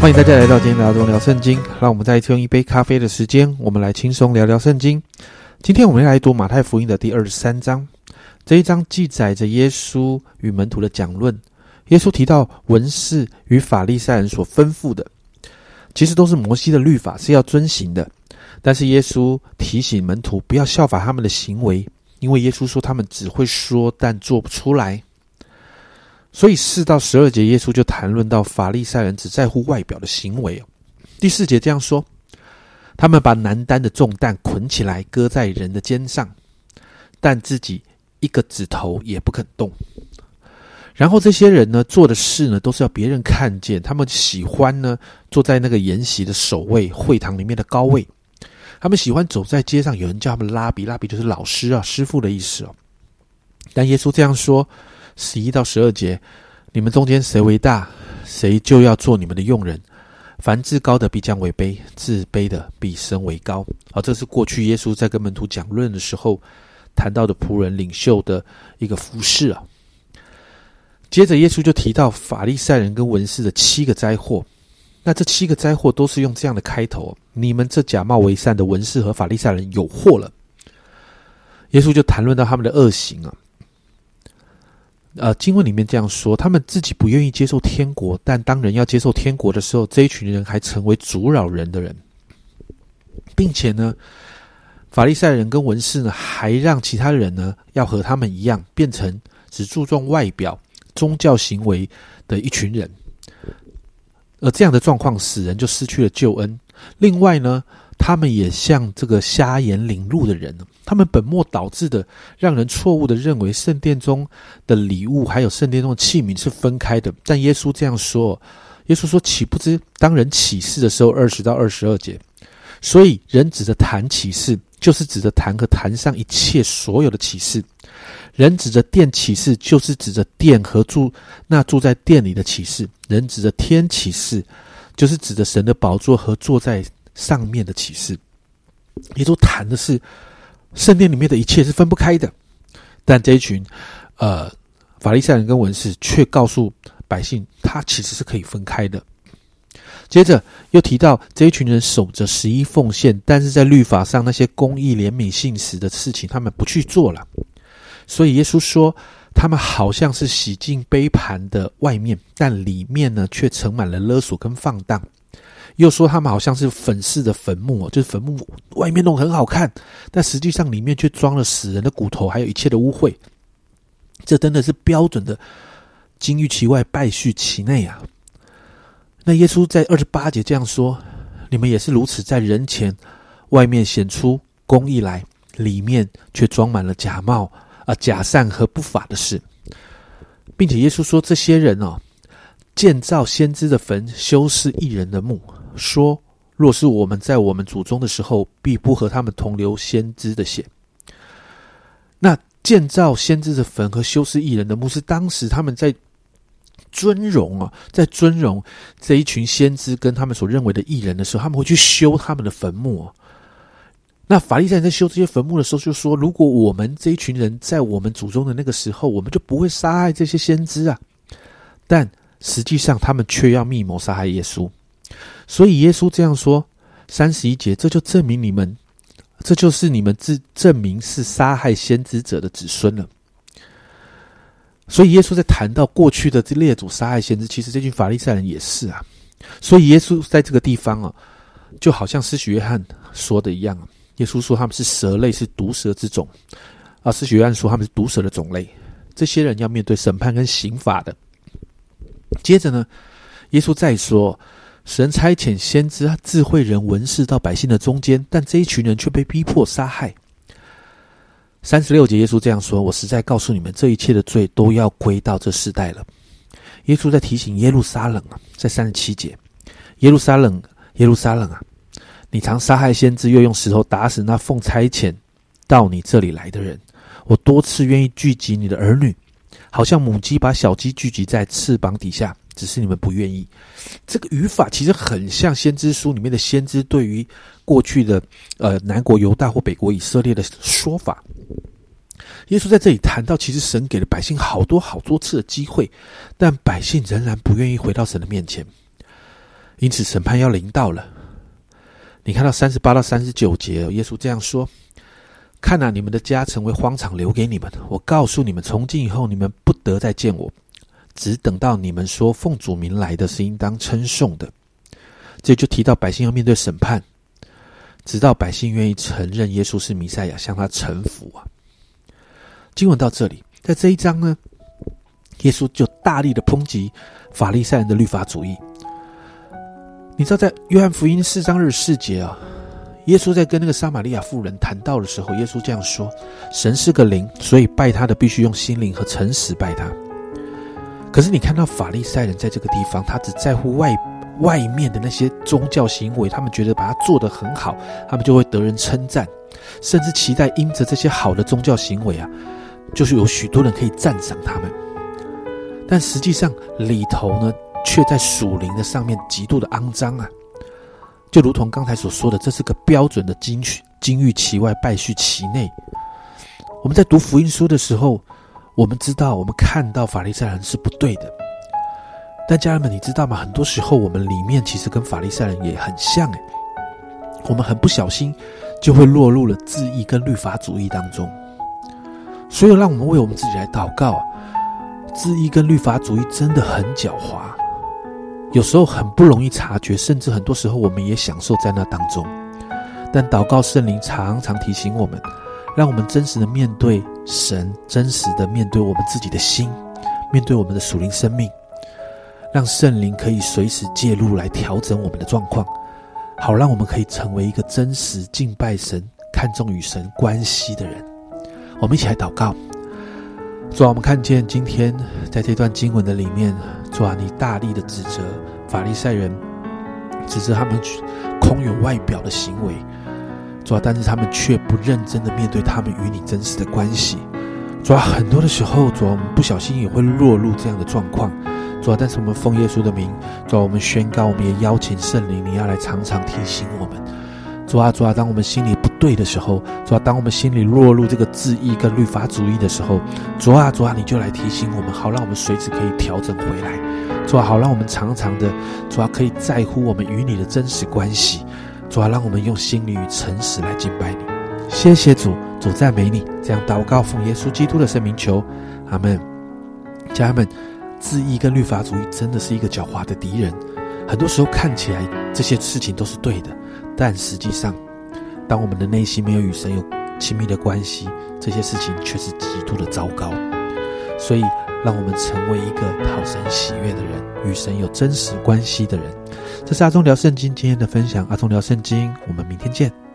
欢迎大家来到今天聊中聊圣经。让我们再一次用一杯咖啡的时间，我们来轻松聊聊圣经。今天我们来读马太福音的第二十三章。这一章记载着耶稣与门徒的讲论。耶稣提到文士与法利赛人所吩咐的，其实都是摩西的律法，是要遵行的。但是耶稣提醒门徒不要效法他们的行为，因为耶稣说他们只会说，但做不出来。所以四到十二节，耶稣就谈论到法利赛人只在乎外表的行为。第四节这样说：他们把难担的重担捆起来，搁在人的肩上，但自己一个指头也不肯动。然后这些人呢，做的事呢，都是要别人看见。他们喜欢呢，坐在那个筵席的首位，会堂里面的高位。他们喜欢走在街上，有人叫他们拉比，拉比就是老师啊，师傅的意思哦。但耶稣这样说：十一到十二节，你们中间谁为大，谁就要做你们的用人。凡自高的必将为卑，自卑的必升为高。好，这是过去耶稣在跟门徒讲论的时候谈到的仆人领袖的一个服饰啊。接着耶稣就提到法利赛人跟文士的七个灾祸。那这七个灾祸都是用这样的开头：你们这假冒为善的文士和法利赛人有祸了。耶稣就谈论到他们的恶行啊。呃，经文里面这样说：他们自己不愿意接受天国，但当人要接受天国的时候，这一群人还成为阻扰人的人，并且呢，法利赛人跟文士呢，还让其他人呢要和他们一样，变成只注重外表、宗教行为的一群人。而这样的状况，使人就失去了救恩。另外呢，他们也像这个瞎眼领路的人，他们本末倒置的，让人错误的认为圣殿中的礼物还有圣殿中的器皿是分开的。但耶稣这样说：“耶稣说，岂不知当人起誓的时候，二十到二十二节，所以人指着坛起誓，就是指着坛和坛上一切所有的启示。”人指着殿启示，就是指着殿和住那住在殿里的启示；人指着天启示，就是指着神的宝座和坐在上面的启示。也都谈的是圣殿里面的一切是分不开的。但这一群呃法利赛人跟文士却告诉百姓，他其实是可以分开的。接着又提到这一群人守着十一奉献，但是在律法上那些公义、怜悯、信实的事情，他们不去做了。所以耶稣说，他们好像是洗净杯盘的外面，但里面呢却盛满了勒索跟放荡。又说他们好像是粉饰的坟墓，就是坟墓外面弄很好看，但实际上里面却装了死人的骨头，还有一切的污秽。这真的是标准的金玉其外，败絮其内啊！那耶稣在二十八节这样说：你们也是如此，在人前外面显出公义来，里面却装满了假冒。啊，假善和不法的事，并且耶稣说，这些人哦，建造先知的坟，修饰异人的墓，说，若是我们在我们祖宗的时候，必不和他们同流先知的血。那建造先知的坟和修饰异人的墓，是当时他们在尊荣啊，在尊荣这一群先知跟他们所认为的异人的时候，他们会去修他们的坟墓。那法利赛人在修这些坟墓的时候，就说：如果我们这一群人在我们祖宗的那个时候，我们就不会杀害这些先知啊。但实际上，他们却要密谋杀害耶稣。所以耶稣这样说：三十一节，这就证明你们，这就是你们自证明是杀害先知者的子孙了。所以耶稣在谈到过去的这列祖杀害先知，其实这群法利赛人也是啊。所以耶稣在这个地方啊，就好像施洗约翰说的一样。耶稣说他们是蛇类，是毒蛇之种。啊，施洗约翰说他们是毒蛇的种类。这些人要面对审判跟刑罚的。接着呢，耶稣再说，神差遣先知、智慧人、文士到百姓的中间，但这一群人却被逼迫杀害。三十六节，耶稣这样说：“我实在告诉你们，这一切的罪都要归到这世代了。”耶稣在提醒耶路撒冷啊，在三十七节，耶路撒冷，耶路撒冷啊。你常杀害先知，又用石头打死那奉差遣到你这里来的人。我多次愿意聚集你的儿女，好像母鸡把小鸡聚集在翅膀底下，只是你们不愿意。这个语法其实很像先知书里面的先知对于过去的呃南国犹大或北国以色列的说法。耶稣在这里谈到，其实神给了百姓好多好多次的机会，但百姓仍然不愿意回到神的面前。因此审判要临到了。你看到三十八到三十九节，耶稣这样说：“看啊，你们的家成为荒场，留给你们。我告诉你们，从今以后，你们不得再见我，只等到你们说奉主名来的是应当称颂的。”这就提到百姓要面对审判，直到百姓愿意承认耶稣是弥赛亚，向他臣服啊。经文到这里，在这一章呢，耶稣就大力的抨击法利赛人的律法主义。你知道，在约翰福音四章二十四节啊，耶稣在跟那个撒玛利亚妇人谈到的时候，耶稣这样说：“神是个灵，所以拜他的必须用心灵和诚实拜他。”可是你看到法利赛人在这个地方，他只在乎外。外面的那些宗教行为，他们觉得把它做得很好，他们就会得人称赞，甚至期待因着这些好的宗教行为啊，就是有许多人可以赞赏他们。但实际上里头呢，却在属灵的上面极度的肮脏啊，就如同刚才所说的，这是个标准的金曲金玉其外，败絮其内。我们在读福音书的时候，我们知道，我们看到法利赛人是不对的。但家人们，你知道吗？很多时候，我们里面其实跟法利赛人也很像诶。我们很不小心，就会落入了自义跟律法主义当中。所以，让我们为我们自己来祷告啊！自义跟律法主义真的很狡猾，有时候很不容易察觉，甚至很多时候我们也享受在那当中。但祷告圣灵常常提醒我们，让我们真实的面对神，真实的面对我们自己的心，面对我们的属灵生命。让圣灵可以随时介入来调整我们的状况，好让我们可以成为一个真实敬拜神、看重与神关系的人。我们一起来祷告，主啊，我们看见今天在这段经文的里面，主啊，你大力的指责法利赛人，指责他们空有外表的行为，主啊，但是他们却不认真的面对他们与你真实的关系。主啊，很多的时候，主啊，我们不小心也会落入这样的状况。主啊，但是我们奉耶稣的名，主啊，我们宣告，我们也邀请圣灵，你要来常常提醒我们。主啊，主啊，当我们心里对的时候，主啊，当我们心里落入这个自义跟律法主义的时候，主啊，主啊，你就来提醒我们，好让我们随时可以调整回来。主啊，好让我们常常的，主啊，可以在乎我们与你的真实关系。主啊，让我们用心灵与诚实来敬拜你。谢谢主，主赞美你。这样祷告，奉耶稣基督的圣名求，阿门。家人们。自义跟律法主义真的是一个狡猾的敌人。很多时候看起来这些事情都是对的，但实际上，当我们的内心没有与神有亲密的关系，这些事情却是极度的糟糕。所以，让我们成为一个讨神喜悦的人，与神有真实关系的人。这是阿忠聊圣经今天的分享。阿忠聊圣经，我们明天见。